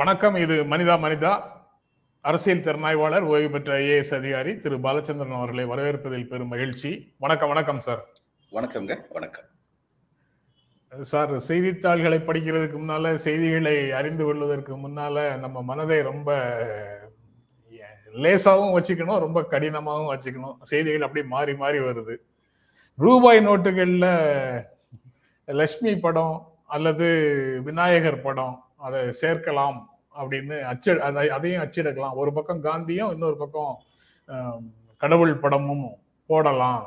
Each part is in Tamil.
வணக்கம். இது மனிதா மனிதா. அரசியல் திறனாய்வாளர் ஓய்வு பெற்ற ஐஏஎஸ் அதிகாரி திரு. பாலச்சந்திரன் அவர்களை வரவேற்பதில் பெரும் மகிழ்ச்சி. வணக்கம் வணக்கம் சார். வணக்கம்ங்க வணக்கம். சார் செய்தித்தாள்களை படிக்கிறதுக்கு முன்னால செய்திகளை அறிந்து கொள்வதற்கு முன்னால நம்ம மனதை ரொம்ப லேசாவும் வச்சுக்கணும் ரொம்ப கடினமாகவும் வச்சுக்கணும். செய்திகள் அப்படி மாறி மாறி வருது. ரூபாய் நோட்டுகள்ல லட்சுமி படம் அல்லது விநாயகர் படம் அதை சேர்க்கலாம் அப்படின்னு அச்சு அதை அதையும் அச்சிடக்கலாம் ஒரு பக்கம் காந்தியும் இன்னொரு பக்கம் கடவுள் படமும் போடலாம்.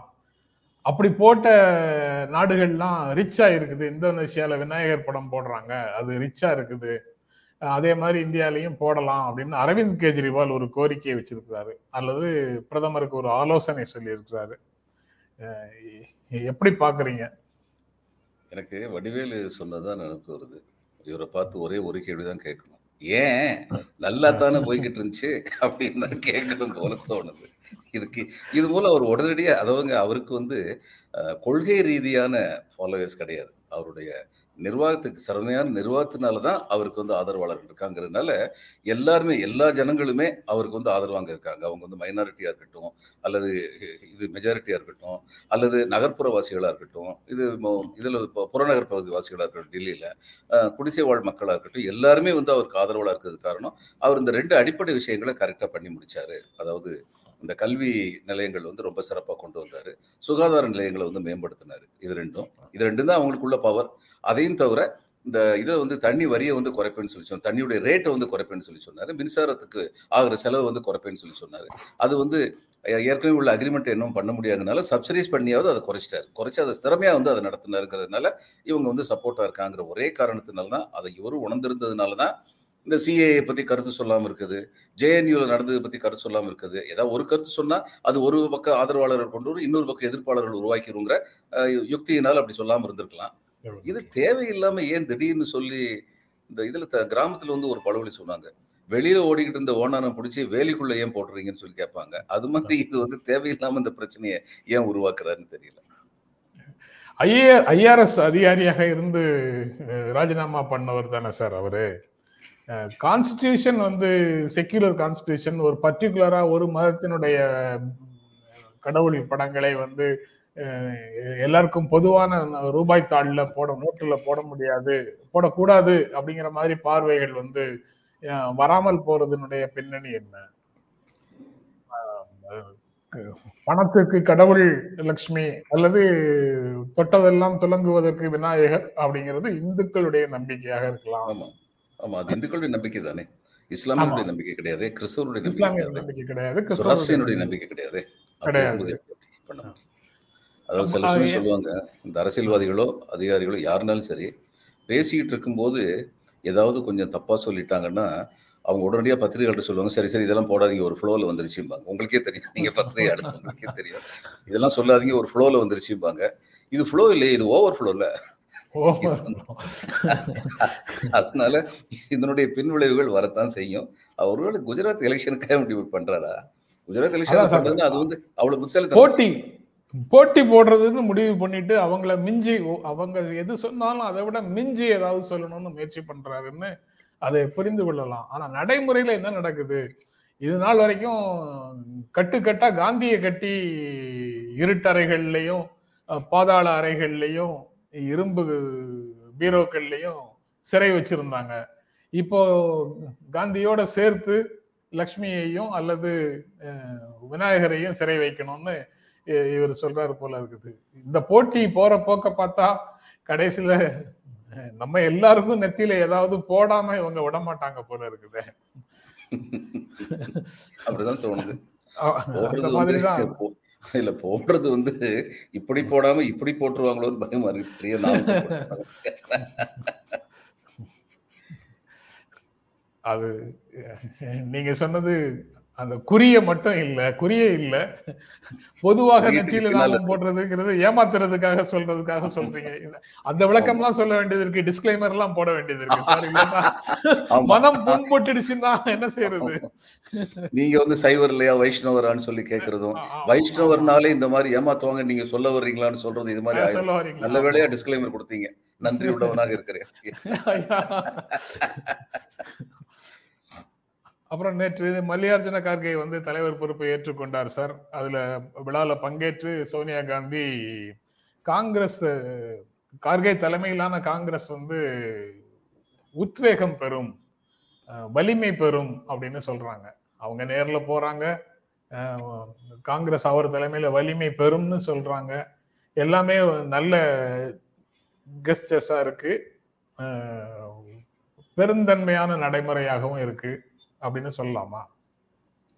அப்படி போட்ட நாடுகள்லாம் ரிச்சா இருக்குது. இந்தோனேஷியால விநாயகர் படம் போடுறாங்க. அது ரிச்சா இருக்குது. அதே மாதிரி இந்தியாலையும் போடலாம் அப்படின்னு அரவிந்த் கெஜ்ரிவால் ஒரு கோரிக்கையை வச்சிருக்கிறாரு. அல்லது பிரதமருக்கு ஒரு ஆலோசனை சொல்லியிருக்கிறாரு. எப்படி பாக்குறீங்க எனக்கு வடிவேலு சொன்னதுதான் எனக்கு வருது. இவரை பார்த்து ஒரே ஒரு கேள்விதான் கேட்கணும். ஏன்? நல்லா தானே போய்கிட்டு இருந்துச்சு அப்படின்னு தான் கேட்கணும் போல தோணுது. இதுக்கு இது மூலம் அவர் உடனடியாக அதவங்க அவருக்கு வந்து கொள்கை ரீதியான ஃபாலோவர்ஸ் கிடையாது. அவருடைய நிர்வாகத்துக்கு சரணையான நிர்வாகத்தினால தான் அவருக்கு வந்து ஆதரவாளர்கள் இருக்காங்கிறதுனால எல்லாருமே எல்லா ஜனங்களுமே அவருக்கு வந்து ஆதரவாங்க இருக்காங்க. அவங்க வந்து மைனாரிட்டியாக இருக்கட்டும் அல்லது இது மெஜாரிட்டியாக இருக்கட்டும் அல்லது நகர்ப்புறவாசிகளாக இருக்கட்டும் இது இதில் புறநகர் பகுதி வாசிகளாக இருக்கட்டும் டெல்லியில் குடிசை வாழ் மக்களாக இருக்கட்டும் எல்லாருமே வந்து அவருக்கு ஆதரவாக இருக்கிறது காரணம் அவர் இந்த ரெண்டு அடிப்படை விஷயங்களை கரெக்டாக பண்ணி முடித்தார் அதாவது இந்த கல்வி நிலையங்கள் வந்து ரொம்ப சிறப்பாக கொண்டு வந்தார். சுகாதார நிலையங்களை வந்து மேம்படுத்தினார். இது ரெண்டும். இது ரெண்டும் தான் அவங்களுக்குள்ள பவர் அதையும் தவிர இந்த இதை வந்து தண்ணி வரியை வந்து குறைப்பேன்னு சொல்லி சொன்னார். தண்ணியுடைய ரேட்டை வந்து குறைப்பேன்னு சொல்லி சொன்னார். மின்சாரத்துக்கு ஆகிற செலவு வந்து குறைப்பேன்னு சொல்லி சொன்னார். அது வந்து ஏற்கனவே உள்ள அக்ரிமெண்ட் இன்னும் பண்ண முடியாதனால சப்சிடைஸ் பண்ணியாவது அதை குறைச்சிட்டார். குறைச்சி அதை திறமையாக வந்து அதை நடத்தினாருங்கிறதுனால இவங்க வந்து சப்போர்ட்டாக இருக்காங்கிற ஒரே காரணத்தினால தான் அதை இவரும் உணர்ந்திருந்ததுனால தான் இந்த சிஏஏ பற்றி கருத்து சொல்லாமல் இருக்குது. ஜேஎன்யூவில் நடந்ததை பற்றி கருத்து சொல்லாமல் இருக்குது. ஏதாவது ஒரு கருத்து சொன்னால் அது ஒரு பக்கம் ஆதரவாளர்கள் கொண்டு வரும் இன்னொரு பக்கம் எதிர்ப்பாளர்கள் உருவாக்கிடுங்கிற யுக்தியினால் அப்படி சொல்லாமல் இருந்திருக்கலாம். இது தேவையில்லாம ஏன் திடீர்னு சொல்லி இந்த இதுல த- கிராமத்துல வந்து ஒரு பழமொழி சொன்னாங்க. வெளியில ஓடிக்கிட்டு இருந்த ஓனானம் பிடிச்சி வேலிக்குள்ள ஏன் போடுறீங்கன்னு சொல்லி கேட்பாங்க. அது மாதிரி இது வந்து தேவையில்லாம இந்த பிரச்சனையை ஏன் உருவாக்குறாருன்னு தெரியல. ஐஏ ஐஆர்எஸ் அதிகாரியாக இருந்து ராஜினாமா பண்ணவர் தானே சார் அவரு? கான்ஸ்டிடியூஷன் வந்து செக்யூலர் கான்ஸ்டியூஷன் ஒரு பர்டிகுலரா ஒரு மதத்தினுடைய கடவுள் படங்களை வந்து எல்லாருக்கும் பொதுவான ரூபாய் தாளில் போட நோட்டில் போட முடியாது போடக்கூடாது அப்படிங்கிற மாதிரி பார்வைகள் வந்து வராமல் போறதுனுடைய பின்னணி என்ன? பணத்துக்கு கடவுள் லக்ஷ்மி அல்லது தொட்டதெல்லாம் துலங்குவதற்கு விநாயகர் அப்படிங்கிறது இந்துக்களுடைய நம்பிக்கையாக இருக்கலாம். ஆமா அது இந்துக்களுடைய நம்பிக்கை தானே? இஸ்லாமியனுடைய. நம்பிக்கை கிடையாது? கிறிஸ்தவனுடைய நம்பிக்கை கிடையாது? கிறிஸ்தவனுடைய நம்பிக்கை கிடையாது? அதாவது சில சமயம் சொல்லுவாங்க இந்த அரசியல்வாதிகளோ அதிகாரிகளோ யாருனாலும் சரி பேசிக்கிட்டு இருக்கும்போது ஏதாவது கொஞ்சம் தப்பா சொல்லிட்டாங்கன்னா அவங்க உடனடியாக பத்திரிகைகள்ட்ட சொல்லுவாங்க சரி சரி இதெல்லாம் போடாதீங்க ஒரு ஃப்ளோவில் வந்துருச்சும்பாங்க. உங்களுக்கே தெரியும் நீங்க பத்திரிகை அடுத்து உங்களுக்கே தெரியும். இதெல்லாம் சொல்லாதீங்க ஒரு ஃப்ளோவில் வந்துருச்சும்பாங்க. இது ஃப்ளோ இல்லையே இது ஓவர் ஃப்ளோவில் ஓவர் அதனால இதனுடைய பின்விளைவுகள் வரத்தான் செய்யும். ஒருவேளை குஜராத் எலெக்ஷனுக்காக இப்படி பண்றாரா? குஜராத் எலெக்ஷன் அது வந்து அவ்வளவு புத்திசாலித்தனம். போட்டி போட்டி போடுறதுன்னு முடிவு பண்ணிட்டு அவங்கள மிஞ்சி அவங்க எது சொன்னாலும் அதை விட மிஞ்சி ஏதாவது சொல்லணும்னு முயற்சி பண்றாருன்னு அதை புரிந்து கொள்ளலாம். ஆனா நடைமுறையில என்ன நடக்குது? இது நாள் வரைக்கும் கட்டு கட்டா காந்தியை கட்டி இருட்டறைகள்லயும் பாதாள அறைகள்லயும் இரும்பு பீரோக்கள்லயும் சிறை வச்சிருந்தாங்க. இப்போ காந்தியோட சேர்த்து லக்ஷ்மியையும் அல்லது விநாயகரையும் சிறை வைக்கணும்னு இவர் சொல்றாரு போல இருக்குது. இந்த போட்டி போற போக்க பார்த்தா கடைசியில நம்ம எல்லாருக்கும் நெத்தியில ஏதாவது போடாம இவங்க விட மாட்டாங்க போல இருக்குது. அப்படிதான் தோணுது. போடுறது வந்து இல்ல போடுறது வந்து இப்படி போடாம இப்படி போட்டுருவாங்களோன்னு பயமா இருக்கு. பெரிய அது நீங்க சொன்னது அந்த குறிய மட்டும் இல்ல குறிய இல்ல. பொதுவாக நெற்றியில நாமம் போடுறதுங்கிறது ஏமாத்துறதுக்காக சொல்றதுக்காக சொல்றீங்க. அந்த விளக்கம் எல்லாம் சொல்ல வேண்டியது இருக்கு. டிஸ்கிளைமர் எல்லாம் போட வேண்டியது இருக்கு. மனம் புண்பட்டுடுச்சுன்னா என்ன செய்யறது நீங்க வந்து சைவர் இல்லையா வைஷ்ணவரான்னு சொல்லி கேக்குறதும். வைஷ்ணவர்னாலே இந்த மாதிரி ஏமாத்துவாங்க நீங்க சொல்ல வர்றீங்களான்னு சொல்றது இது மாதிரி நல்ல வேளையா டிஸ்கிளைமர் கொடுத்தீங்க. நன்றி உள்ளவனாக இருக்கிறேன். அப்புறம் நேற்று மல்லிகார்ஜுன கார்கே வந்து தலைவர் பொறுப்பை ஏற்றுக்கொண்டார் சார். அதுல விழாவில் பங்கேற்று சோனியா காந்தி காங்கிரஸ் கார்கே தலைமையிலான காங்கிரஸ் வந்து உத்வேகம் பெறும் வலிமை பெறும் அப்படின்னு சொல்றாங்க. அவங்க நேர்ல போறாங்க. காங்கிரஸ் அவர் தலைமையில வலிமை பெறும்னு சொல்றாங்க. எல்லாமே நல்ல கெஸ்டஸா இருக்கு. பெருந்தன்மையான நடைமுறையாகவும் இருக்கு. அப்படின்னு சொல்லலாமா?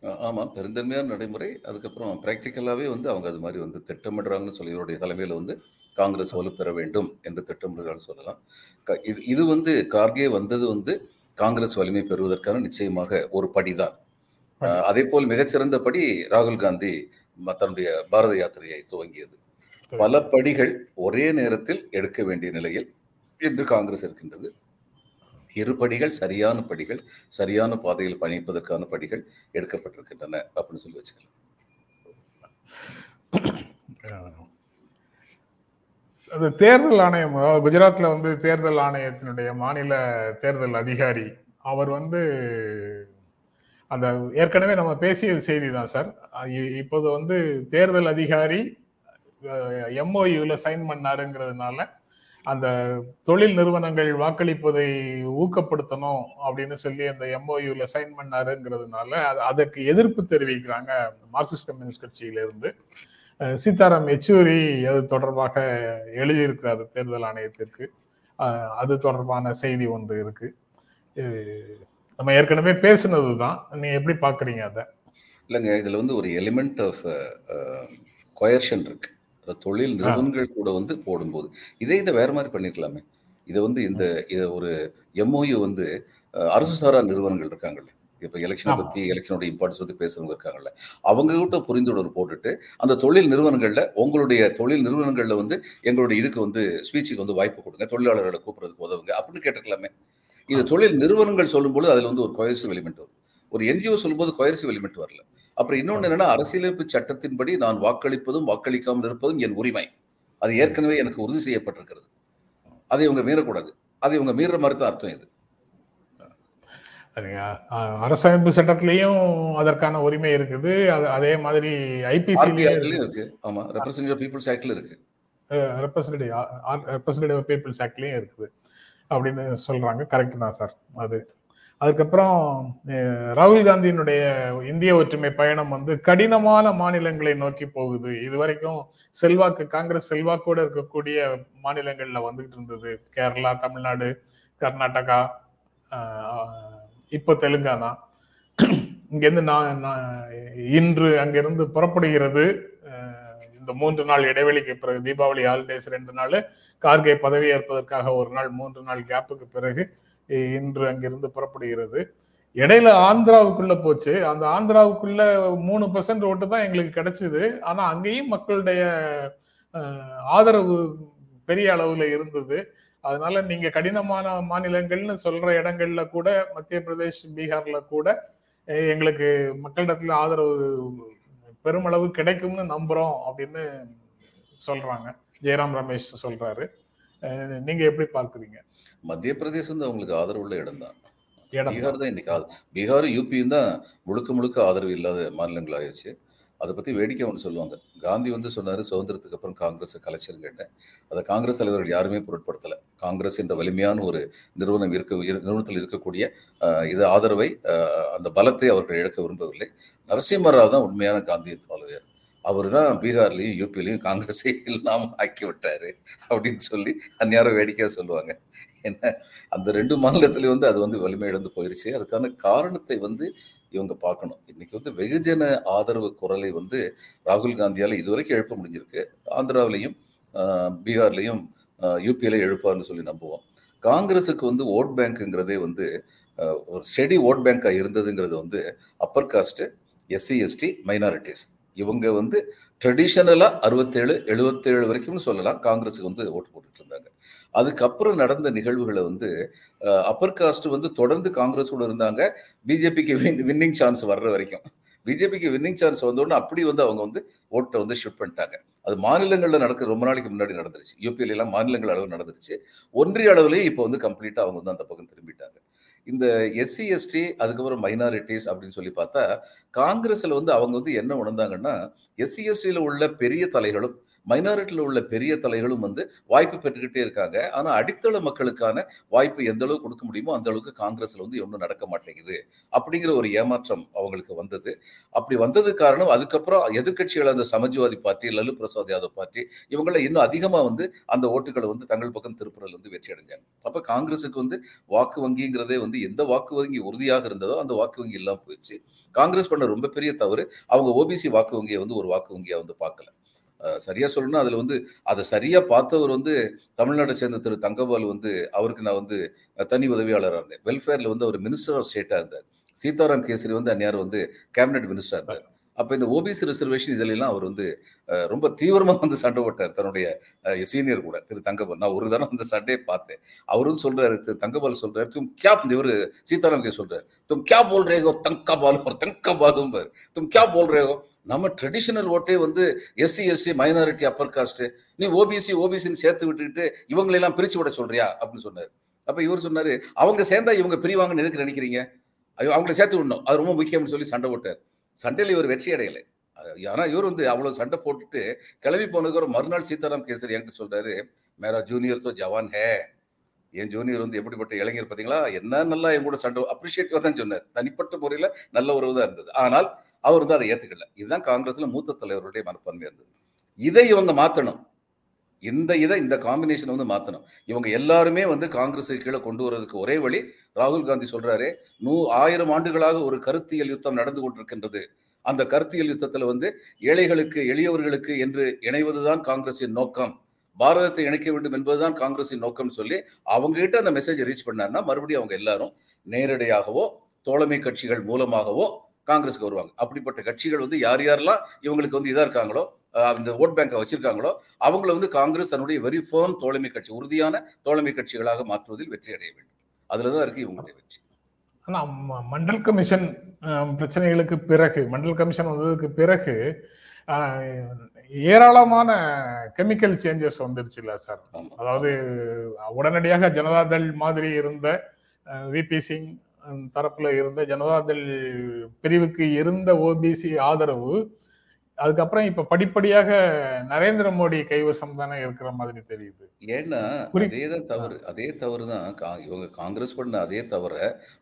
ஆ- ஆமா. பெருந்தன்மையான நடைமுறை. அதுக்கப்புறம் ப்ராக்டிக்கலாகவே வந்து அவங்க அது மாதிரி வந்து திட்டமிடுறாங்கன்னு சொல்லி இவருடைய தலைமையில் வந்து காங்கிரஸ் வலுப்பெற வேண்டும் என்று திட்டமிடுறாங்கன்னு சொல்லலாம். இது இது வந்து கார்கே வந்தது வந்து காங்கிரஸ் வலிமை பெறுவதற்கான நிச்சயமாக ஒரு படிதான். படி. அதே போல் மிகச்சிறந்த படி ராகுல் காந்தி தன்னுடைய பாரத யாத்திரையை துவங்கியது. பல படிகள் ஒரே நேரத்தில் எடுக்க வேண்டிய நிலையில் இன்று காங்கிரஸ் இருக்கின்றது. இரு படிகள் சரியான படிகள் சரியான பாதையில் பயணிப்பதற்கான படிகள் எடுக்கப்பட்டிருக்கின்றன அப்படின்னு சொல்லி வச்சுக்கலாம். அது தேர்தல் ஆணையம் அதாவது குஜராத்ல வந்து தேர்தல் ஆணையத்தினுடைய மாநில தேர்தல் அதிகாரி அவர் வந்து அந்த ஏற்கனவே நம்ம பேசிய செய்தி தான் சார் இப்போது வந்து தேர்தல் அதிகாரி எம்ஓயூல சைன் பண்ணாருங்கிறதுனால அந்த தொழில் நிறுவனங்கள் வாக்களிப்பதை ஊக்கப்படுத்தணும் அப்படின்னு சொல்லி அந்த எம்ஓயூல சைன் பண்ணாருங்கிறதுனால அது- அதுக்கு எதிர்ப்பு தெரிவிக்கிறாங்க மார்க்சிஸ்ட் கம்யூனிஸ்ட் கட்சியிலிருந்து. சீதாராம் யெச்சூரி அது தொடர்பாக எழுதியிருக்கிறாரு தேர்தல் ஆணையத்திற்கு. அது தொடர்பான செய்தி ஒன்று இருக்கு. நம்ம ஏற்கனவே பேசுனது தான் நீங்க எப்படி பாக்குறீங்க அதை? இல்லைங்க இதுல வந்து ஒரு எலிமெண்ட் ஆஃப் கொயர்ஷன் இருக்கு. தொழில் நிறுவனங்கள் கூட வந்து போடும்போது. இதே இதை வேற மாதிரி பண்ணிருக்கலாமே இதை வந்து இந்த இதை ஒரு எம்ஓயு வந்து அரசு சாரா நிறுவனங்கள் இருக்காங்கல்ல. இப்போ எலெக்ஷனை. பத்தி எலெக்ஷனோட இம்பார்ட்டன்ஸ் பத்தி பேசுறவங்க இருக்காங்கல்ல. அவங்க கிட்ட புரிந்துணர்வு போட்டுட்டு அந்த தொழில் நிறுவனங்கள்ல உங்களுடைய தொழில் நிறுவனங்கள்ல வந்து எங்களுடைய இதுக்கு வந்து ஸ்பீச்சுக்கு வந்து வாய்ப்பு கொடுங்க. தொழிலாளர்களை கூப்பிடுறதுக்கு உதவுங்க. அப்படின்னு கேட்டிருக்கலாமே இது தொழில் நிறுவனங்கள் சொல்லும்போது அதுல வந்து ஒரு கொயர்சிவ் எலிமெண்ட் வரும். ஒரு என்ஜிஓ சொல்லும்போது கொயர்சிவ் எலிமெண்ட் வரல. அப்புறம் இன்னொன்று என்னன்னா அரசியலமைப்பு சட்டத்தின்படி நான் வாக்களிப்பதும் வாக்களிக்காமல் இருப்பதும் என் உரிமை. அது ஏற்கனவே எனக்கு உறுதி செய்யப்பட்டிருக்கிறது. அதை இவங்க மீறக்கூடாது. அதை இவங்க மீற மாதிரி தான் அர்த்தம் இது. அரசமைப்பு சட்டத்திலையும் அதற்கான உரிமை இருக்குது. அது அதே மாதிரி ஆர்டிஆர்லயும் இருக்கு. ஆமா. ரெப்ரசன்டேட்டிவ் பீப்புள்ஸ் ஆக்ட்ல இருக்கு. ரெப்ரசன்டேட்டிவ் ரெப்ரசன்டேட்டிவ் பீப்புள்ஸ் ஆக்ட்லயும் இருக்குது. அப்படின்னு சொல்றாங்க. கரெக்ட் தான் சார் அது. அதுக்கப்புறம் ராகுல் காந்தியினுடைய இந்திய ஒற்றுமை பயணம் வந்து கடினமான மாநிலங்களை நோக்கி போகுது. இது வரைக்கும் செல்வாக்கு காங்கிரஸ் செல்வாக்கோட இருக்கக்கூடிய மாநிலங்கள்ல வந்துகிட்டு இருந்தது. கேரளா தமிழ்நாடு கர்நாடகா இப்போ தெலுங்கானா. இங்கிருந்து நான் இன்று அங்கிருந்து புறப்படுகிறது. இந்த மூன்று நாள் இடைவெளிக்கு பிறகு தீபாவளி ஹாலிடேஸ் ரெண்டு நாள் கார்கே பதவியேற்பதற்காக ஒரு நாள் மூன்று நாள் கேப்புக்கு பிறகு இன்று அங்கிருந்து புறப்படுகிறது. இடையில ஆந்திராவுக்குள்ள போச்சு. அந்த ஆந்திராவுக்குள்ள மூணு பர்சன்ட் ஓட்டு தான் எங்களுக்கு கிடைச்சது. ஆனா அங்கேயும் மக்களுடைய ஆதரவு பெரிய அளவுல இருந்தது. அதனால நீங்க கடினமான மாநிலங்கள்னு சொல்ற இடங்கள்ல கூட மத்திய பிரதேஷ் பீகார்ல கூட எங்களுக்கு மக்களிடத்துல ஆதரவு பெருமளவு கிடைக்கும்னு நம்புறோம் அப்படின்னு சொல்றாங்க. ஜெயராம் ரமேஷ் சொல்றாரு. நீங்க எப்படி பார்க்குறீங்க? மத்திய பிரதேசம் வந்து அவங்களுக்கு ஆதரவுள்ள இடம் தான் பீகார் தான் இன்னைக்கு ஆது பீகாரும் யூபியும் தான் முழுக்க முழுக்க ஆதரவு இல்லாத மாநிலங்கள் ஆயிடுச்சு அதை பத்தி வேடிக்கை ஒன்று சொல்லுவாங்க. காந்தி வந்து சொன்னாரு சுதந்திரத்துக்கு அப்புறம் காங்கிரஸை கலைச்சிருங்கன்னு அதை காங்கிரஸ் தலைவர்கள் யாருமே பொருட்படுத்தல. காங்கிரஸ் என்ற வலிமையான ஒரு நிறுவனம் இருக்க இரு- நிறுவனத்தில் இருக்கக்கூடிய இது ஆதரவை அந்த பலத்தை அவர்கள் இழக்க விரும்பவில்லை. நரசிம்மராவ் தான் உண்மையான காந்தியின் ஃபாலோயர் அவர் தான் பீகார்லேயும் யூபிலையும் காங்கிரஸே இல்லாமல் ஆக்கி விட்டாரு அப்படின்னு சொல்லி அந்நேரம் வேடிக்கையாக சொல்லுவாங்க. என்ன? அந்த ரெண்டு மாநிலத்திலையும் வந்து அது வந்து வலிமை இழந்து போயிருச்சு. அதுக்கான காரணத்தை வந்து இவங்க பார்க்கணும். இன்னைக்கு வந்து வெகுஜன ஆதரவு குரலை வந்து ராகுல் காந்தியால் இதுவரைக்கும் எழுப்ப முடிஞ்சிருக்கு. ஆந்திராவிலையும் பீகார்லேயும் பீகார்லையும் யூபியிலையும் எழுப்பார்னு சொல்லி நம்புவோம். காங்கிரஸுக்கு வந்து ஓட் பேங்க்குங்கிறதே வந்து ஒரு ஸ்டெடி ஓட் பேங்காக இருந்ததுங்கிறது வந்து upper caste SC ST minorities. இவங்க வந்து ட்ரெடிஷனலாக அறுபத்தேழு எழுபத்தேழு வரைக்கும்னு சொல்லலாம். காங்கிரஸுக்கு வந்து ஓட்டு போட்டுட்டு இருந்தாங்க. அதுக்கப்புறம் நடந்த நிகழ்வுகளை வந்து அப்பர் காஸ்ட் வந்து தொடர்ந்து காங்கிரஸோட இருந்தாங்க. பிஜேபிக்கு வின்னிங் சான்ஸ் வர்ற வரைக்கும். பிஜேபிக்கு வின்னிங் சான்ஸ் வந்தோடனே அப்படி வந்து அவங்க வந்து ஓட்டை வந்து ஷிஃப்ட் பண்ணிட்டாங்க. அது மாநிலங்களில் நடக்க ரொம்ப நாளைக்கு முன்னாடி நடந்துருச்சு. யூபியிலலாம் மாநிலங்கள் அளவு நடந்துருச்சு. ஒன்றிய அளவுலேயே இப்போ வந்து கம்ப்ளீட்டாக அவங்க வந்து அந்த பக்கம் திரும்பிட்டாங்க. இந்த எஸ்சி எஸ்டி அதுக்கப்புறம் மைனாரிட்டிஸ் அப்படின்னு சொல்லி பார்த்தா காங்கிரஸில் வந்து அவங்க வந்து என்ன உணர்ந்தாங்கன்னா எஸ்சி எஸ்டியில் உள்ள பெரிய தலைகளும் மைனாரிட்டியில் உள்ள பெரிய தலைகளும் வந்து வாய்ப்பு பெற்றுக்கிட்டே இருக்காங்க. ஆனால் அடித்தள மக்களுக்கான வாய்ப்பு எந்த அளவுக்கு கொடுக்க முடியுமோ அந்த அளவுக்கு காங்கிரஸில் வந்து ஒன்றும் நடக்க மாட்டேங்குது அப்படிங்கிற ஒரு ஏமாற்றம் அவங்களுக்கு வந்தது. அப்படி வந்தது காரணம் அதுக்கப்புறம் எதிர்கட்சிகள் அந்த சமாஜ்வாதி பார்ட்டி லல்லு பிரசாத் யாதவ் பார்ட்டி இவங்கள இன்னும் அதிகமாக வந்து அந்த ஓட்டுகளை வந்து தங்கள் பக்கம் திருப்புறல் வந்து வெற்றி அடைஞ்சாங்க. அப்போ காங்கிரஸுக்கு வந்து வாக்கு வங்கிங்கிறதே வந்து எந்த வாக்கு வங்கி உறுதியாக இருந்ததோ அந்த வாக்கு வங்கி இல்லாமல் போயிடுச்சு. காங்கிரஸ் பண்ண ரொம்ப பெரிய தவறு அவங்க ஓபிசி வாக்கு வங்கியை வந்து ஒரு வாக்கு வங்கியாக வந்து பார்க்கல. சரியா சொல்லணும்னா அதுல வந்து அதை சரியா பார்த்தவர் வந்து தமிழ்நாட்டை சேர்ந்த திரு தங்கபால் வந்து அவருக்கு நான் வந்து தனி உதவியாளராக இருந்தேன். வெல்ஃபேர்ல வந்து அவர் மினிஸ்டர் ஆஃப் ஸ்டேட்டா இருந்தார். சீதாராம் கேசரி வந்து அந்நேரம் வந்து கேபினெட் மினிஸ்டர் இருந்தார். அப்ப இந்த ஓபிசி ரிசர்வேஷன் இதெல்லாம் அவர் வந்து ரொம்ப தீவிரமா வந்து சண்டை போட்டார் தன்னுடைய சீனியர் கூட திரு தங்கபால். நான் ஒரு தடவை அந்த சண்டையை பார்த்தேன். அவரும் சொல்றாரு திரு தங்கபால் சொல்றாரு தும் கியா இவர் சீதாராம் கே சொல்றாரு. தும் கியா போல் ரேகோ தங்கபால் ஒரு பாரு தும் கியா போல் ரேகோ நம்ம ட்ரெடிஷனல் ஓட்டே வந்து SC SC minority upper caste நீ ஓபிசி ஓபிசின்னு சேர்த்து விட்டுக்கிட்டு இவங்களெல்லாம் பிரித்து விட சொல்றியா? அப்படின்னு சொன்னார். அப்போ இவர் சொன்னார் அவங்க சேர்ந்தா இவங்க பிரிவாங்கன்னு எதுக்கு நினைக்கிறீங்க? ஐயோ அவங்கள சேர்த்து விடணும். அது ரொம்ப முக்கியம்னு சொல்லி சண்டை போட்டார். சண்டையில் இவர் வெற்றி அடையலை. ஆனால் இவர் வந்து அவ்வளோ சண்டை போட்டுட்டு கிளம்பி போனதுக்கு ஒரு மறுநாள் சீதாராம் கேசரி என்கிட்ட சொல்கிறாரு மேரா ஜூனியர் தோ ஜவான் ஹே. என் ஜூனியர் வந்து எப்படிப்பட்ட இளைஞர் பார்த்தீங்களா? என்ன நல்லா என் கூட சண்டை அப்ரிஷியேட்டிவாக தான் சொன்னார். தனிப்பட்ட முறையில் நல்ல உறவு தான் இருந்தது. ஆனால் அவர் வந்து அதை ஏற்றுக்கல இதுதான் காங்கிரஸில் மூத்த தலைவருடைய மனப்பான்மை இருந்தது. இதை இவங்க மாற்றணும் இந்த இதை இந்த காம்பினேஷன் வந்து மாற்றணும் இவங்க எல்லாருமே வந்து காங்கிரஸுக்கு கீழே கொண்டு வர்றதுக்கு ஒரே வழி ராகுல் காந்தி சொல்றாரு நூ ஆயிரம் ஆண்டுகளாக ஒரு கருத்தியல் யுத்தம் நடந்து கொண்டிருக்கின்றது. அந்த கருத்தியல் யுத்தத்தில் வந்து ஏழைகளுக்கு எளியவர்களுக்கு என்று இணைவதுதான் காங்கிரஸின் நோக்கம். பாரதத்தை இணைக்க வேண்டும் என்பதுதான் காங்கிரஸின் நோக்கம்னு சொல்லி அவங்க கிட்ட அந்த மெசேஜ் ரீச் பண்ணாருன்னா மறுபடியும் அவங்க எல்லாரும் நேரடியாகவோ தோழமை கட்சிகள் மூலமாகவோ காங்கிரஸ்க்கு வருவாங்க. அப்படிப்பட்ட கட்சிகள் வந்து யார் யாரெல்லாம் இவங்களுக்கு வந்து இதா இருக்காங்களோ இந்த ஓட் பேங்கை வச்சிருக்காங்களோ அவங்கள வந்து காங்கிரஸ் தன்னுடைய வெரி ஃபேர்ம் தோழமை கட்சி உறுதியான தோழமை கட்சிகளாக மாற்றுவதில் வெற்றி அடைய வேண்டும். அதுலதான் இருக்கு இவங்களுடைய வெற்றி. ஆனா ம- மண்டல் கமிஷன் பிரச்சனைகளுக்கு பிறகு மண்டல் கமிஷன் வந்ததுக்கு பிறகு ஏராளமான கெமிக்கல் சேஞ்சஸ் வந்துருச்சு இல்ல சார். அதாவது உடனடியாக ஜனதாதள் மாதிரி இருந்த விபி சிங் தரப்புல இருந்த ஜனதாதள் பிரிவுக்கு இருந்த ஓபிசி ஆதரவு அதுக்கப்புறம் இப்ப படிப்படியாக நரேந்திர மோடி கைவசம் தானே இருக்கிற மாதிரி தெரியுது. ஏன்னா அதே தான் தவறு அதே தவறு தான் இவங்க காங்கிரஸ் பண்ண அதே தவிர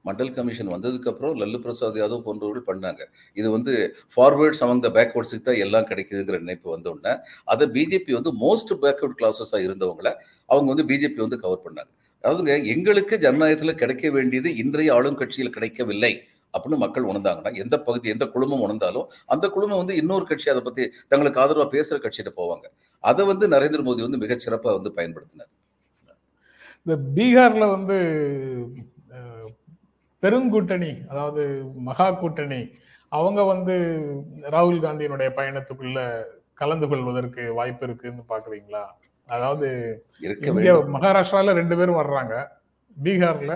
மண்டல் கமிஷன் வந்ததுக்கு அப்புறம் லல்லு பிரசாத் யாதவ் போன்றவர்கள் பண்ணாங்க. இது வந்து ஃபார்வேர்ட்ஸ் த பேக்வர்ட்ஸுக்கு தான் எல்லாம் கிடைக்குதுங்கிற நினைப்பு வந்த உடனே அதை பிஜேபி வந்து மோஸ்ட் பேக்வர்ட் கிளாஸஸா இருந்தவங்கள அவங்க வந்து பிஜேபி வந்து கவர் பண்ணாங்க. அதாவதுங்க எங்களுக்கு ஜனநாயகத்தில் கிடைக்க வேண்டியது இன்றைய ஆளும் கட்சியில் கிடைக்கவில்லை அப்படின்னு மக்கள் உணர்ந்தாங்கன்னா எந்த பகுதி எந்த குழுமம் உணர்ந்தாலும் அந்த குழுமம் வந்து இன்னொரு கட்சி அதை பத்தி தங்களுக்கு ஆதரவா பேசுற கட்சிகிட்ட போவாங்க. அதை வந்து நரேந்திர மோடி வந்து மிகச்சிறப்பாக வந்து பயன்படுத்தினார். இந்த பீகார்ல வந்து பெருங்கூட்டணி அதாவது மகா கூட்டணி அவங்க வந்து ராகுல் காந்தியினுடைய பயணத்துக்குள்ள கலந்து கொள்வதற்கு வாய்ப்பு இருக்குன்னு பாக்குறீங்களா? அதாவது மகாராஷ்டிரால ரெண்டு பேரும் வர்றாங்க. பீகார்ல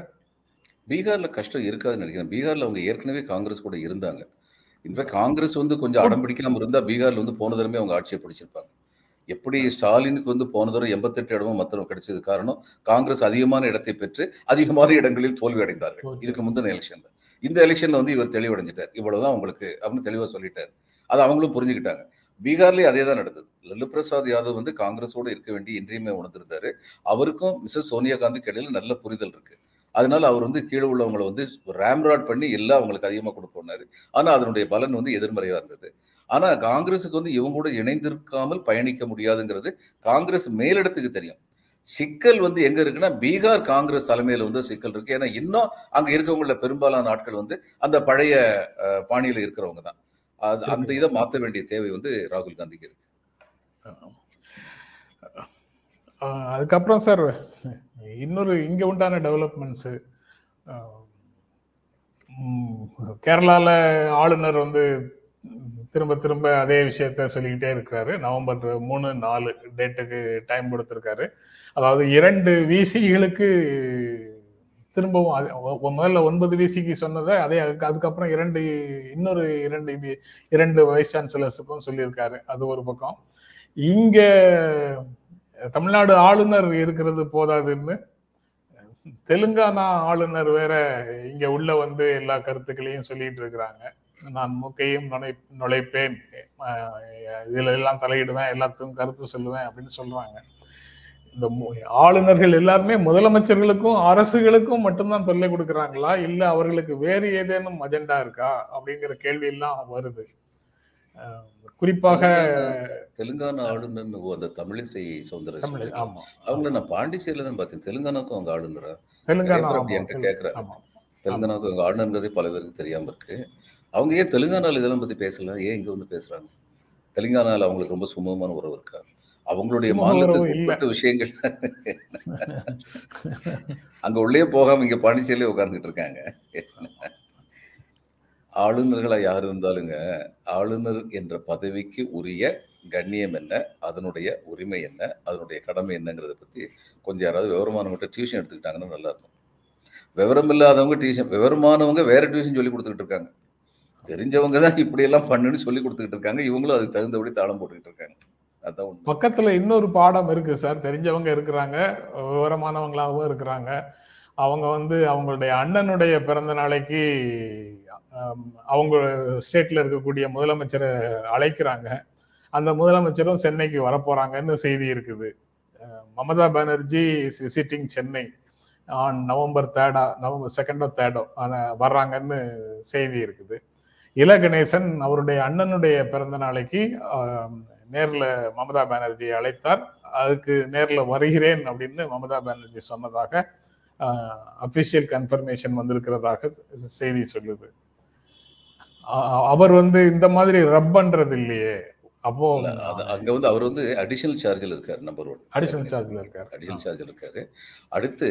பீகார்ல கஷ்டம் இருக்காதுன்னு நினைக்கிறேன். பீகார்ல அவங்க ஏற்கனவே காங்கிரஸ் கூட இருந்தாங்க. இன்ஃபேக்ட் காங்கிரஸ் வந்து கொஞ்சம் அடம் பிடிக்காம இருந்தா பீகார்ல வந்து போன தடவை அவங்க ஆட்சியை பிடிச்சிருப்பாங்க. எப்படி ஸ்டாலினுக்கு வந்து போன தடவை எண்பத்தெட்டு இடமும் மொத்தம் கிடைச்சது காரணம் காங்கிரஸ் அதிகமான இடத்தை பெற்று அதிகமான இடங்களில் தோல்வி அடைந்தார்கள். இதுக்கு முந்தின எலெக்ஷன்ல இந்த எலெக்ஷன்ல வந்து இவர் தெளிவடைஞ்சிட்டார். இவ்வளவுதான் உங்களுக்கு அப்படின்னு தெளிவா சொல்லிட்டார். அது அவங்களும் புரிஞ்சுக்கிட்டாங்க. பீகார்லேயே அதே தான் நடந்தது. லல்லு பிரசாத் யாதவ் வந்து காங்கிரஸோடு இருக்க வேண்டிய இன்றியமே உணர்ந்திருந்தாரு. அவருக்கும் மிஸ்ஸஸ் சோனியா காந்திக்கு இடையில நல்ல புரிதல் இருக்கு. அதனால அவர் வந்து கீழே உள்ளவங்களை வந்து ரேம்ராட் பண்ணி எல்லாம் அவங்களுக்கு அதிகமாக கொடுப்போனாரு ஆனால் அதனுடைய பலன் வந்து எதிர்மறையாக இருந்தது. ஆனால் காங்கிரஸுக்கு வந்து இவங்க கூட இணைந்திருக்காமல் பயணிக்க முடியாதுங்கிறது காங்கிரஸ் மேலிடத்துக்கு தெரியும். சிக்கல் வந்து எங்க இருக்குன்னா பீகார் காங்கிரஸ் தலைமையில் வந்து சிக்கல் இருக்கு. ஏன்னா இன்னும் அங்க இருக்கவங்கள பெரும்பாலான ஆட்கள் வந்து அந்த பழைய பாணியில் பாணியில இருக்கிறவங்க தான். அது அந்த இதை மாற்ற வேண்டிய தேவை வந்து ராகுல் காந்திக்கு இருக்கு. அதுக்கப்புறம் சார் இன்னொரு இங்க உண்டான டெவலப்மெண்ட்ஸ் கேரளால ஆளுநர் வந்து திரும்ப திரும்ப அதே விஷயத்த சொல்லிக்கிட்டே இருக்கிறாரு. நவம்பர் மூணு நாலு டேட்டுக்கு டைம் கொடுத்திருக்காரு. அதாவது இரண்டு விசிகளுக்கு திரும்பவும் அது- முதல்ல ஒன்பது விசிக்கு சொன்னதை அதே அதுக்கு- அதுக்கப்புறம் இரண்டு இன்னொரு இரண்டு இரண்டு வைஸ் சான்சலர்ஸுக்கும் சொல்லியிருக்காரு. அது ஒரு பக்கம். இங்க தமிழ்நாடு ஆளுநர் இருக்கிறது போதாதுன்னு தெலுங்கானா ஆளுநர் வேற இங்க உள்ள வந்து எல்லா கருத்துக்களையும் சொல்லிட்டு இருக்கிறாங்க. நான் மூக்கையும் நுழை நுழைப்பேன். இதுல எல்லாம் தலையிடுவேன் எல்லாத்துக்கும் கருத்து சொல்லுவேன் அப்படின்னு சொல்றாங்க. இந்த ஆளுநர்கள் எல்லாருமே முதலமைச்சர்களுக்கும் அரசுகளுக்கும் மட்டும்தான் தொல்லை கொடுக்கறாங்களா? இல்ல அவர்களுக்கு வேறு ஏதேனும் அஜெண்டா இருக்கா? அப்படிங்கிற கேள்வி எல்லாம் வருது குறிப்பாக தெலுங்கானா ஆளுநர் அந்த தமிழிசை தமிழ் சவுந்தரராஜன் ஆமா அவங்கள நான் பாண்டிச்சேரியில தான் பார்த்தேன். தெலுங்கானாக்கும் அவங்க ஆளுநரா? தெலுங்கானா என்கிட்ட. ஆமா. தெலுங்கானாவுக்கு அவங்க ஆளுநர்ன்றதே பல பேருக்கு தெரியாம இருக்கு. அவங்க ஏன் தெலுங்கானால இதெல்லாம் பத்தி பேசல? ஏன் இங்க வந்து பேசுறாங்க? தெலுங்கானால அவங்களுக்கு ரொம்ப சுமூகமான உறவு இருக்கா? அவங்களுடைய மாநிலத்துக்கு. உட்பட்ட விஷயங்கள். அங்க உள்ளே போகாம இங்க பாண்டிச்சேரியிலே உட்கார்ந்துட்டு இருக்காங்க. ஆளுநர்களா யார் இருந்தாலுங்க ஆளுநர் என்ற பதவிக்கு உரிய கண்ணியம் என்ன அதனுடைய உரிமை என்ன அதனுடைய கடமை என்னங்கிறத பத்தி கொஞ்சம் யாராவது விவரமானவங்ககிட்ட டியூஷன் எடுத்துக்கிட்டாங்கன்னா நல்லா இருக்கும். விவரம் இல்லாதவங்க டியூஷன் விவரமானவங்க வேற டியூஷன் சொல்லி கொடுத்துக்கிட்டு இருக்காங்க. தெரிஞ்சவங்க தான் இப்படி எல்லாம் பண்ணுன்னு சொல்லி கொடுத்துக்கிட்டு இருக்காங்க. இவங்களும் அதுக்கு தகுந்தபடி தாளம் போட்டுக்கிட்டு இருக்காங்க. அதான் பக்கத்துல இன்னொரு பாடம் இருக்கு சார். தெரிஞ்சவங்க இருக்கிறாங்க விவரமானவங்களாகவும் இருக்கிறாங்க. அவங்க வந்து அவங்களுடைய அண்ணனுடைய பிறந்த நாளைக்கு அவங்க ஸ்டேட்ல இருக்கக்கூடிய முதலமைச்சரை அழைக்கிறாங்க. அந்த முதலமைச்சரும் சென்னைக்கு வரப்போறாங்கன்னு செய்தி இருக்குது. Mamata Banerjee is visiting Chennai on November தேர்டா November செகண்டோ தேர்டோ வர்றாங்கன்னு செய்தி இருக்குது. இல கணேசன் அவருடைய அண்ணனுடைய பிறந்த நாளைக்கு நேர்ல மமதா பானர்ஜி அழைத்தார். அதுக்கு நேர்ல வருகிறேன் அப்படின்னு மமதா பானர்ஜி சொன்னதாக அபிஷியல் கன்ஃபர்மேஷன் வந்திருக்கிறதாக செய்தி சொல்லுது. அவர் வந்து இந்த மாதிரி ரப் பண்றது இல்லையே. அப்போ அங்க வந்து அவர் வந்து அடிஷனல் சார்ஜில் இருக்காரு நம்பர் ஒன் அடிஷனல் சார்ஜ்ல இருக்காரு. அடிஷனல் சார்ஜில் இருக்காரு. அடுத்து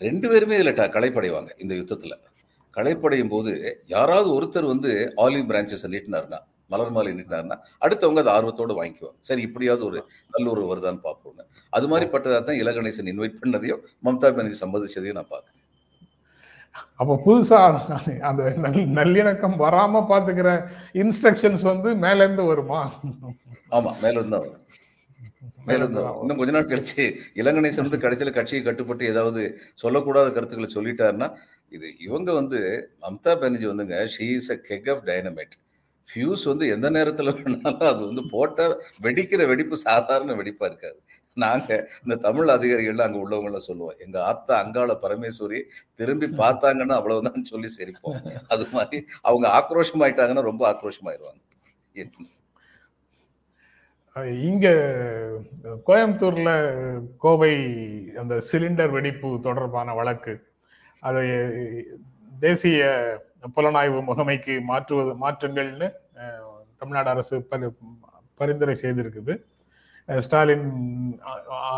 ரெண்டு பேருமே இதுல களைப்படைவாங்க இந்த யுத்தத்துல. களைப்படையும் போது யாராவது ஒருத்தர் வந்து ஆலிவ் பிரான்ச்சஸ் நீட்டினார்னா மலர் மாலை நீட்டினார்னா அடுத்தவங்க அதை ஆர்வத்தோட வாங்கிக்குவாங்க. சரி இப்படியாவது ஒரு நல்ல ஒரு வருதான்னு பார்ப்போம்னு. அது மாதிரி பட்டதாக தான் இலகணேசன் இன்வைட் பண்ணதையும் மம்தா பானர்ஜி சம்மதிச்சதையும் நான் பார்க்கறேன். அப்போ புதுசா அந்த நல்- நல்லிணக்கம் வராம பாத்துக்கிற இன்ஸ்ட்ரக்ஷன்ஸ் வந்து மேல இருந்து வருமா? ஆமா மேல இருந்து வரும். மேல இருந்து. இன்னும் கொஞ்ச நாள் கழிச்சு இளங்கணேசன் வந்து கடைசியில கட்சியை கட்டுப்பட்டு ஏதாவது சொல்லக்கூடாத கருத்துக்களை சொல்லிட்டாருன்னா இது இவங்க வந்து மம்தா பானர்ஜி வந்துங்க she is a keg of dynamite fuse வந்து எந்த நேரத்துல வேணாலும் அது வந்து போட்ட வெடிக்கிற வெடிப்பு சாதாரண வெடிப்பா இருக்காது. நாங்க இந்த தமிழ் அதிகாரிகள் அங்க உள்ளவங்க எல்லாம் சொல்லுவோம். எங்க ஆத்தா அங்காள பரமேஸ்வரி திரும்பி பார்த்தாங்கன்னா அவ்வளவுதான் சொல்லி சிரிப்போம். அது மாதிரி அவங்க ஆக்ரோஷமாயிட்டாங்கன்னா ரொம்ப ஆக்ரோஷமாயிருவாங்க. இங்க கோயம்புத்தூர்ல கோவை அந்த சிலிண்டர் வெடிப்பு தொடர்பான வழக்கு. அதை தேசிய புலனாய்வு முகமைக்கு மாற்றுவது மாற்றுங்கள்னு தமிழ்நாடு அரசு பரி- பரிந்துரை செய்திருக்குது. ஸ்டாலின்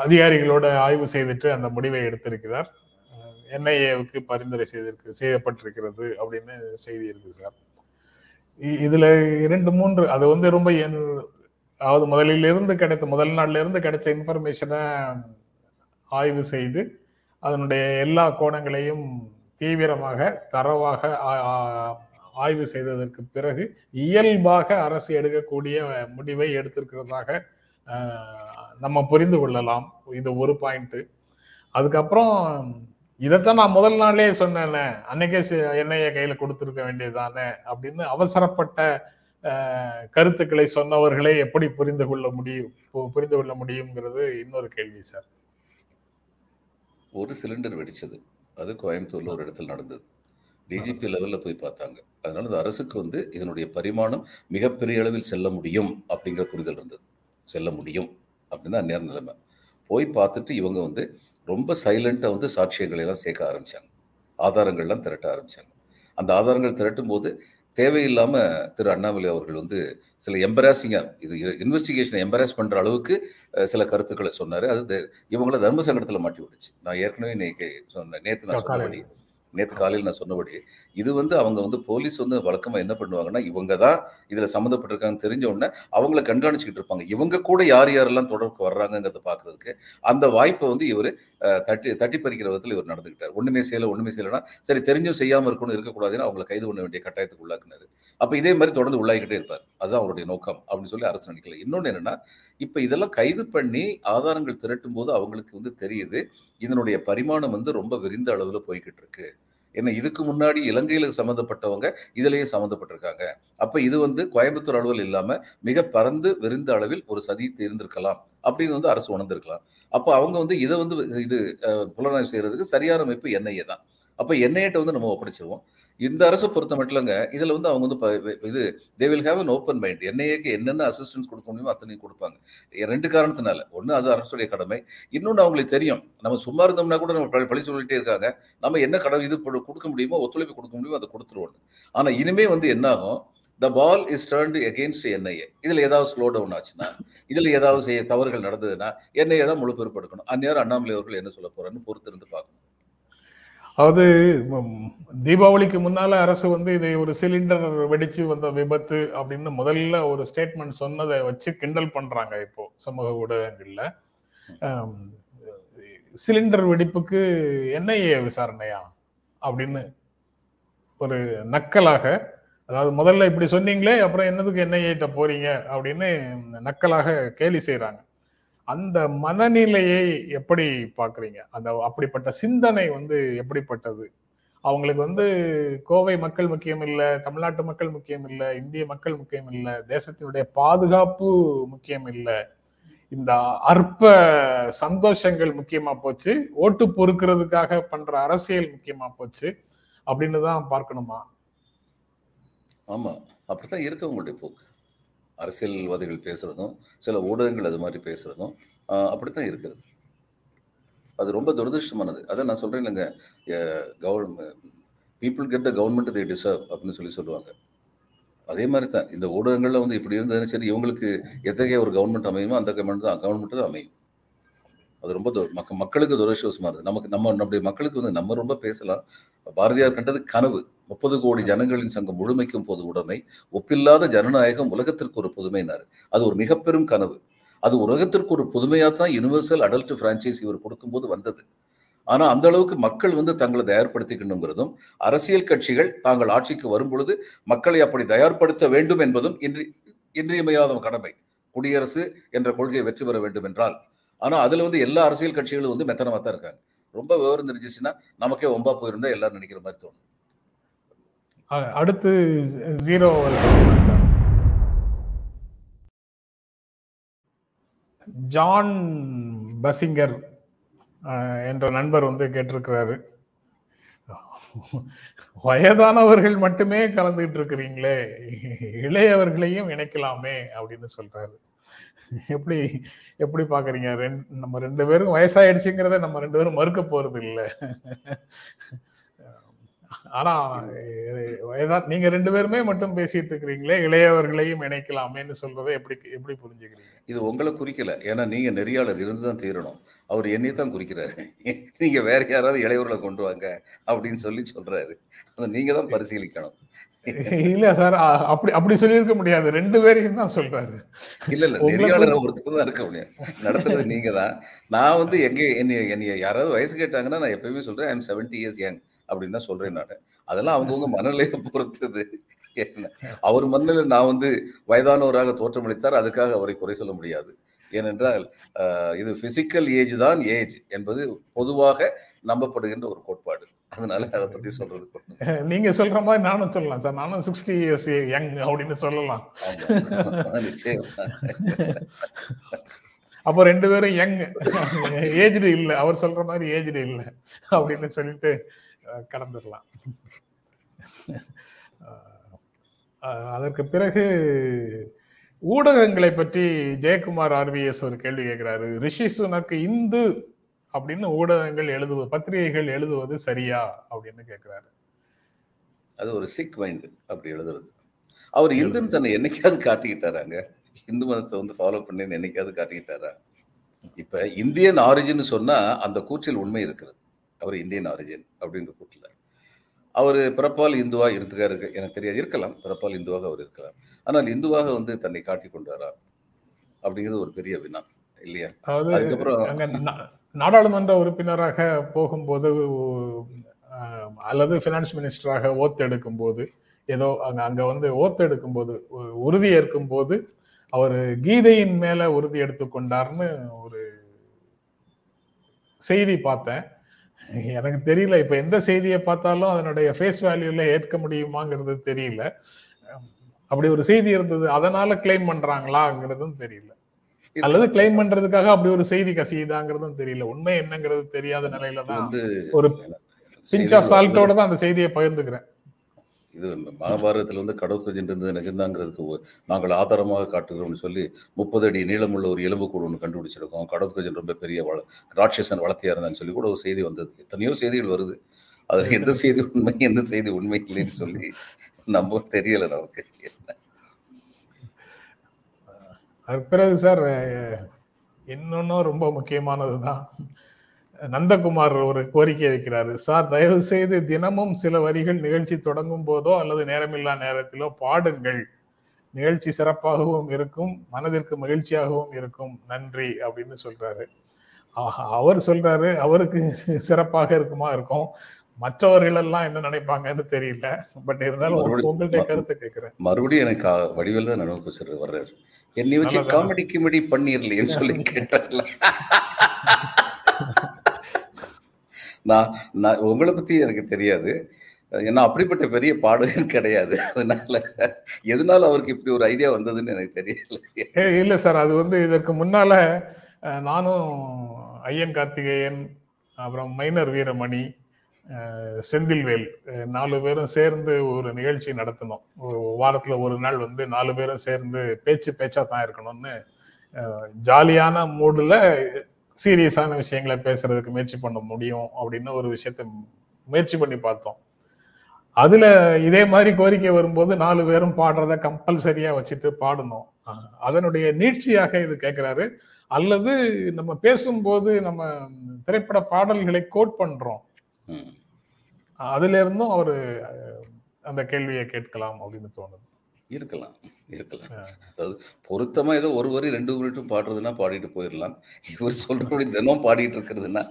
அதிகாரிகளோட ஆய்வு செய்துட்டு அந்த முடிவை எடுத்திருக்கிறார். என்ஐஏவுக்கு பரிந்துரை செய்திருக்கு செய்யப்பட்டிருக்கிறது அப்படின்னு செய்தி இருக்கு சார். இ- இதுல இரண்டு மூன்று அது வந்து ரொம்ப என் அதாவது முதலில் இருந்து கிடைத்த முதல் நாள்ல இருந்து கிடைச்ச இன்ஃபர்மேஷனை ஆய்வு செய்து அதனுடைய எல்லா கோணங்களையும் தீவிரமாக தரவாக ஆய்வு செய்ததற்கு பிறகு இயல்பாக அரசு எடுக்கக்கூடிய முடிவை எடுத்திருக்கிறதாக நம்ம புரிந்து கொள்ளலாம். இது ஒரு பாயிண்ட் அதுக்கப்புறம் இதைத்தான் நான் முதல் நாளே சொன்னேனே அன்னைக்கே என்ஐஏ கையில கொடுத்துருக்க வேண்டியதுதானே அப்படின்னு அவசரப்பட்ட கருத்துக்களை சொன்னவர்களை எப்படி புரிந்து கொள்ள முடியும் புரிந்து கொள்ள முடியுங்கிறது இன்னொரு கேள்வி சார். ஒரு சிலிண்டர் வெடிச்சது. அது கோயம்புத்தூர்ல ஒரு இடத்துல நடந்தது. டிஜிபி லெவல்ல போய் பார்த்தாங்க. அதனால இந்த அரசுக்கு வந்து இதனுடைய பரிமாணம் மிகப்பெரிய அளவில் செல்ல முடியும் அப்படிங்கிற புரிதல் இருந்தது. செல்ல முடியும் அப்படின்னு தான் நிலைமை. போய் பார்த்துட்டு இவங்க வந்து ரொம்ப சைலண்ட்டாக வந்து சாட்சியங்களை எல்லாம் சேர்க்க ஆரம்பிச்சாங்க. ஆதாரங்கள்லாம் திரட்ட ஆரம்பிச்சாங்க. அந்த ஆதாரங்கள் திரட்டும் போது தேவையில்லாம திரு அண்ணாமலை அவர்கள் வந்து சில எம்பராசிங்காக இது இன்வெஸ்டிகேஷன் எம்பராஸ் பண்ற அளவுக்கு சில கருத்துக்களை சொன்னாரு. அது இவங்கள தர்ம சங்கடத்தில் மாட்டி விடுச்சு நான் ஏற்கனவே இன்னைக்கு சொன்னேன் நேத்து நான் சொன்னபடி நேற்று காலையில் நான் சொன்னபடி இது வந்து அவங்க வந்து போலீஸ் வந்து வழக்கமாக என்ன பண்ணுவாங்கன்னா இவங்க தான் இதில் சம்மந்தப்பட்டிருக்காங்கன்னு தெரிஞ்ச உடனே அவங்கள கண்காணிச்சுக்கிட்டு இருப்பாங்க. இவங்க கூட யார் யாரெல்லாம் தொடர்புக்கு வர்றாங்கங்கிறத பார்க்குறதுக்கு அந்த வாய்ப்பை வந்து இவர் தட்டி தட்டி பறிக்கிற விதத்தில் இவர் நடந்துக்கிட்டார். ஒன்றுமே செய்யலை ஒன்றுமே செய்யலைன்னா சரி தெரிஞ்சும் செய்யாமல் இருக்கணும் இருக்கக்கூடாதுன்னு அவங்களை கைது பண்ண வேண்டிய கட்டாயத்துக்கு உள்ளாக்குனாரு. அப்ப இதே மாதிரி தொடர்ந்து உள்ளாகிக்கிட்டே இருப்பார். அதுதான் அவருடைய நோக்கம் அப்படின்னு சொல்லி அரசு நினைக்கல. இன்னொன்னு என்னன்னா இப்ப இதெல்லாம் கைது பண்ணி ஆதாரங்கள் திரட்டும் போது அவங்களுக்கு வந்து தெரியுது இதனுடைய பரிமாணம் வந்து ரொம்ப விரிந்த அளவுல போய்கிட்டு இருக்கு. ஏன்னா இதுக்கு முன்னாடி இலங்கையில சம்மந்தப்பட்டவங்க இதுலயே சம்மந்தப்பட்டிருக்காங்க. அப்ப இது வந்து கோயம்புத்தூர் அளவில் இல்லாம மிக பறந்து விரிந்த அளவில் ஒரு சதி இருந்திருக்கலாம் அப்படின்னு வந்து அரசு உணர்ந்திருக்கலாம். அப்போ அவங்க வந்து இதை வந்து இது அஹ், புலனாய்வு செய்யறதுக்கு சரியான அமைப்பு என்ஐஏ தான். அப்போ என்ஐஏட்ட வந்து நம்ம ஒப்படைச்சிருவோம். இந்த அரசை பொறுத்த மட்டும் இல்லைங்க இதில் வந்து அவங்க வந்து ப- இது they will have an open mind என்ஐஏக்கு என்னென்ன அசிஸ்டன்ஸ் கொடுக்க முடியுமோ அத்தனையும் கொடுப்பாங்க. ரெண்டு காரணத்தினால. ஒன்று அது அரசுடைய கடமை. இன்னொன்று அவங்களுக்கு தெரியும். நம்ம சும்மா இருந்தோம்னா கூட நம்ம பழி- பழி சொல்லிட்டே இருக்காங்க. நம்ம என்ன கடமை இது கொடுக்க முடியுமோ ஒத்துழைப்பு கொடுக்க முடியுமோ அதை கொடுத்துருவோம். ஆனால் இனிமே வந்து என்னாகும் the ball is turned against NIA இதில் ஏதாவது ஸ்லோ டவுன் ஆச்சுன்னா இதில் ஏதாவது செய்ய தவறுகள் நடந்ததுன்னா என்ஐஏ தான் முழு பொறுப்பெடுக்கணும் அந்நேரம் அண்ணாமலை அவர்கள் என்ன சொல்ல போறான்னு பொறுத்திருந்து பார்க்கணும். அதாவது தீபாவளிக்கு முன்னால அரசு வந்து இதை ஒரு சிலிண்டர் வெடிச்சு வந்த விபத்து அப்படின்னு முதல்ல ஒரு ஸ்டேட்மெண்ட் சொன்னதை வச்சு கிண்டல் பண்றாங்க இப்போ சமூக ஊடகங்கள்ல. சிலிண்டர் வெடிப்புக்கு என்ஐஏ விசாரணையா அப்படின்னு ஒரு நக்கலாக அதாவது முதல்ல இப்படி சொன்னீங்களே அப்புறம் என்னதுக்கு என்ஐஏட்ட போறீங்க அப்படின்னு நக்கலாக கேலி செய்கிறாங்க அந்த மனநிலையை எப்படி பாக்குறீங்க அந்த அப்படிப்பட்ட சிந்தனை வந்து எப்படிப்பட்டது? அவங்களுக்கு வந்து கோவை மக்கள் முக்கியம் இல்ல தமிழ்நாட்டு மக்கள் முக்கியம் இல்ல இந்திய மக்கள் முக்கியம் இல்ல தேசத்தினுடைய பாதுகாப்பு முக்கியம் இல்ல. இந்த அற்ப சந்தோஷங்கள் முக்கியமா போச்சு. ஓட்டு பொறுக்கிறதுக்காக பண்ற அரசியல் முக்கியமா போச்சு. அப்படின்னு தான் பார்க்கணுமா? ஆமா. அப்படித்தான் இருக்கு உங்களுடைய போக்கு. அரசியல்வாதிகள் பேசுகிறதும் சில ஊடகங்கள் அது மாதிரி பேசுகிறதும் அப்படி அப்படித்தான் இருக்கிறது. அது ரொம்ப துரதிருஷ்டமானது. அதை நான் சொல்கிறேன் இல்லைங்க government people get the government they deserve அப்படின்னு சொல்லி சொல்லுவாங்க. அதே மாதிரி தான் இந்த ஊடகங்களில் வந்து இப்படி இருந்ததுன்னு சரி இவங்களுக்கு எத்தகைய ஒரு கவர்மெண்ட் அமையுமோ அந்த கவர்மெண்ட் தான் கவர்மெண்ட் தான் அமையும். அது ரொம்ப மக்க மக்களுக்கு துரதிருஷ்டவசமா இருக்குது நமக்கு நம்ம நம்முடைய மக்களுக்கு வந்து நம்ம ரொம்ப பேசலாம். பாரதியார் கண்டது கனவு. முப்பது கோடி ஜனங்களின் சங்கம் முழுமைக்கும் பொது உடைமை. ஒப்பில்லாத ஜனநாயகம் உலகத்திற்கு ஒரு புதுமைனார். அது ஒரு மிக பெரும் கனவு. அது உலகத்திற்கு ஒரு புதுமையாக தான் யூனிவர்சல் அடல்ட் ஃப்ரான்ச்சைஸ் இவர் கொடுக்கும்போது வந்தது. ஆனா அந்த அளவுக்கு மக்கள் வந்து தங்களை தயார்படுத்திக்கணுங்கிறதும் அரசியல் கட்சிகள் தாங்கள் ஆட்சிக்கு வரும் பொழுது மக்களை அப்படி தயார்படுத்த வேண்டும் என்பதும் இன்றி இன்றியமையாத கடமை. குடியரசு என்ற கொள்கையை வெற்றி பெற வேண்டும் என்றால் ஆனால் அதில் வந்து எல்லா அரசியல் கட்சிகளும் வந்து மெத்தனமா தான் இருக்காங்க. ரொம்ப விவரம் தெரிஞ்சிச்சுன்னா நமக்கே ஒம்பா போயிருந்தா எல்லாரும் நினைக்கிற மாதிரி தோணும். அடுத்து ஜீரோ ஜான் பசிங்கர் என்ற நண்பர் வந்து கேட்டிருக்கிறாரு. வயதானவர்கள் மட்டுமே கலந்துகிட்டு இருக்கிறீங்களே இளையவர்களையும் இணைக்கலாமே அப்படின்னு சொல்றாரு. எப்படி எப்படி பாக்குறீங்க? ரெண்டு நம்ம ரெண்டு பேரும் வயசாயிடுச்சுங்கிறத நம்ம ரெண்டு பேரும் மறுக்க போறது இல்லை ஆனா நீங்க ரெண்டு பேருமே மட்டும் பேசிட்டு இருக்கிறீங்களே இளையவர்களையும் இணைக்கலாமேன்னு சொல்றதை எப்படி எப்படி புரிஞ்சுக்கிறீங்க? இது உங்களை குறிக்கல. ஏன்னா நீங்க நெறியாளர் இருந்து தான் தீரணும். அவர் என்னை தான் குறிக்கிறாரு. நீங்க வேற யாராவது இளையவர்களை கொண்டு வாங்க அப்படின்னு சொல்லி சொல்றாரு. அதை நீங்க தான் பரிசீலிக்கணும். இல்ல சார் அப்படி அப்படி சொல்லியிருக்க முடியாது. ரெண்டு பேரையும் தான் சொல்றாரு. இல்ல இல்ல. நெறியாளர் ஒருத்தர் தான் இருக்க முடியும் நடத்துறது நீங்க தான். நான் வந்து எங்க என்னைய என்னைய யாராவது வயசு கேட்டாங்கன்னா நான் எப்பயுமே சொல்றேன் ஐம் செவன்டி இயர்ஸ் யங் அப்படின்னு தான் சொல்றேன் நான். அதெல்லாம் அவங்கவுங்க மனநிலையை பொறுத்தது. அவர் மனநிலை நான் வந்து வயதானவராக தோற்றமளித்தார் அதுக்காக அவரை குறை சொல்ல முடியாது. ஏனென்றால் இது பிசிக்கல் ஏஜ் தான் ஏஜ் என்பது பொதுவாக நம்பப்படுகின்ற ஒரு கோட்பாடு. அதனால அதை பத்தி சொல்றது நீங்க சொல்ற மாதிரி நானும் சொல்லலாம் சார். நானும் சிக்ஸ்டி இயர்ஸ் யங் அப்படின்னு சொல்லலாம். அப்போ ரெண்டு பேரும் யங் ஏஜ்டு இல்ல. அவர் சொல்ற மாதிரி ஏஜ்டு இல்ல. அப்படின்னு சொல்லிட்டு கடந்துடலாம் அதற்கு பிறகு ஊடகங்களை பற்றி ஜெயக்குமார் ஆர்விஎஸ் ஒரு கேள்வி கேட்கிறாரு. ரிஷி சுனக்கு இந்து அப்படின்னு ஊடகங்கள் எழுதுவது பத்திரிகைகள் எழுதுவது சரியா? அப்படின்னு கேட்கிறாரு. அது ஒரு சிக் மைண்டு அப்படி எழுதுறது. அவர் இந்துன்னு தன்னை என்னைக்காவது காட்டிக்கிட்டாராங்க. இந்து மதத்தை வந்து ஃபாலோ பண்ணேன்னு என்னைக்காவது காட்டிக்கிட்டாரா? இப்ப இந்தியன் ஆரிஜின் சொன்னா அந்த கூற்றில் உண்மை இருக்கிறது. அவர் இந்தியன் ஆரிஜின் அப்படின்ற கூற்றில் அவர் பிறப்பால் இந்துவா இருந்துக்காரு எனக்கு தெரியாது. இருக்கலாம். பிறப்பால் இந்துவாக அவர் இருக்கலாம். ஆனால் இந்துவாக வந்து தன்னை காட்டி கொண்டாரா அப்படிங்கிறது ஒரு பெரிய வினா இல்லையா? அதுக்கப்புறம் நாடாளுமன்ற உறுப்பினராக போகும்போது அல்லது பினான்ஸ் மினிஸ்டராக ஓத்து எடுக்கும் போது ஏதோ அங்க அங்க வந்து ஓத்து எடுக்கும் போது உறுதி ஏற்கும் போது அவர் கீதையின் மேல உறுதி எடுத்துக்கொண்டார்னு ஒரு செய்தி பார்த்தேன். எனக்கு தெரியல. இப்ப எந்த செய்தியை பார்த்தாலும் அதனுடைய ஃபேஸ் வேல்யூல ஏற்க முடியுமாங்கிறது தெரியல. அப்படி ஒரு செய்தி இருந்தது அதனால கிளைம் பண்றாங்களாங்கிறதும் தெரியல. அல்லது கிளைம் பண்றதுக்காக அப்படி ஒரு செய்தி கசியுதாங்கிறதும் தெரியல. உண்மை என்னங்கிறது தெரியாத நிலையில தான் ஒரு பிஞ்ச் ஆஃப் சால்ட்டோட தான் அந்த செய்தியை பகிர்ந்துக்கிறேன். இது மகாபாரதத்தில் வந்து கடவுள் இருந்தது நிஜம்தாங்கிறதுக்கு நாங்கள் ஆதாரமாக காட்டுகிறோம்னு சொல்லி முப்பது அடி நீளமுள்ள ஒரு எலும்புக்கூடு ஒன்று கண்டுபிடிச்சிருக்கோம். கடவுள் ரொம்ப பெரிய வள ராட்சசன் வளர்த்தியாக இருந்தான்னு சொல்லி கூட ஒரு செய்தி வந்தது. எத்தனையோ செய்திகள் வருது. அதில் எந்த செய்தி உண்மை எந்த செய்தி உண்மை இல்லைன்னு சொல்லி நம்ப தெரியலை நமக்கு. பிறகு சார் இன்னொன்னும் ரொம்ப முக்கியமானது தான் நந்தகுமார் ஒரு கோரிக்கை வைக்கிறாரு. சார் தயவு செய்து தினமும் சில வரிகள் நிகழ்ச்சி தொடங்கும் போதோ அல்லது நேரமில்லா நேரத்திலோ பாடுங்கள். நிகழ்ச்சி சிறப்பாகவும் இருக்கும் மனதிற்கு மகிழ்ச்சியாகவும் இருக்கும். நன்றி அப்படின்னு சொல்றாரு. அவர் சொல்றாரு அவருக்கு சிறப்பாக இருக்குமா இருக்கும். மற்றவர்கள் எல்லாம் என்ன நினைப்பாங்கன்னு தெரியல. பட் இருந்தாலும் உங்கள்ட்ட கருத்து கேட்கிறேன் மறுபடியும் எனக்கு வடிவேல் தான் வச்சுட்டு வர்றாரு. என்னை வச்சு? காமெடி கிமெடி பண்ணிடலையேன்னு சொல்லி கேட்டார்ல. நான் நான் உங்களை பத்தி எனக்கு தெரியாது. ஏன்னா அப்படிப்பட்ட பெரிய பாடகர் கிடையாது. அதனால எதனால அவருக்கு இப்படி ஒரு ஐடியா வந்ததுன்னு எனக்கு தெரியல. ஏ இல்ல சார். அது வந்து இதற்கு முன்னால நானும் ஐயன் கார்த்திகேயன் அப்புறம் மைனர் வீரமணி செந்தில்வேல் நாலு பேரும் சேர்ந்து ஒரு நிகழ்ச்சி நடத்தினோம். ஒரு வாரத்துல ஒரு நாள் வந்து நாலு பேரும் சேர்ந்து பேச்சு பேச்சா தான் இருக்கணும்னு ஜாலியான மூடுல சீரியஸான விஷயங்களை பேசுறதுக்கு முயற்சி பண்ண முடியும் அப்படின்னு ஒரு விஷயத்த முயற்சி பண்ணி பார்த்தோம். அதுல இதே மாதிரி கோரிக்கை வரும்போது நாலு பேரும் பாடுறத கம்பல்சரியா வச்சுட்டு பாடணும். அதனுடைய நீட்சியாக இது கேட்கிறாரு அல்லது நம்ம பேசும்போது நம்ம திரைப்பட பாடல்களை கோட் பண்றோம். அதுல இருந்தும் அவரு அந்த கேள்வியை கேட்கலாம் அப்படின்னு தோணுது. இருக்கலாம் இருக்கலாம். அதாவது பொருத்தமா ஏதோ ஒரு வரி ரெண்டு மினிட்டும் பாடுறதுன்னா பாடிட்டு போயிடலாம் இவர் சொல்றபடி தினம் பாடிட்டு இருக்கிறதுன்னா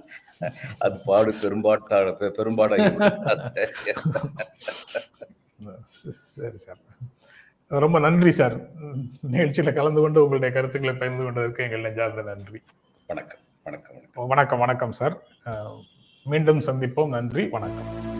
அது பாடு பெரும்பாட்டா பெரும்பாடாகி சரி சார். ரொம்ப நன்றி சார். நிகழ்ச்சியில கலந்து கொண்டு உங்களுடைய கருத்துக்களை பகிர்ந்து கொண்டதற்கு எங்கள் நெஞ்சார்ந்த நன்றி. வணக்கம் வணக்கம் வணக்கம். வணக்கம் வணக்கம் சார். மீண்டும் சந்திப்போம். நன்றி வணக்கம்.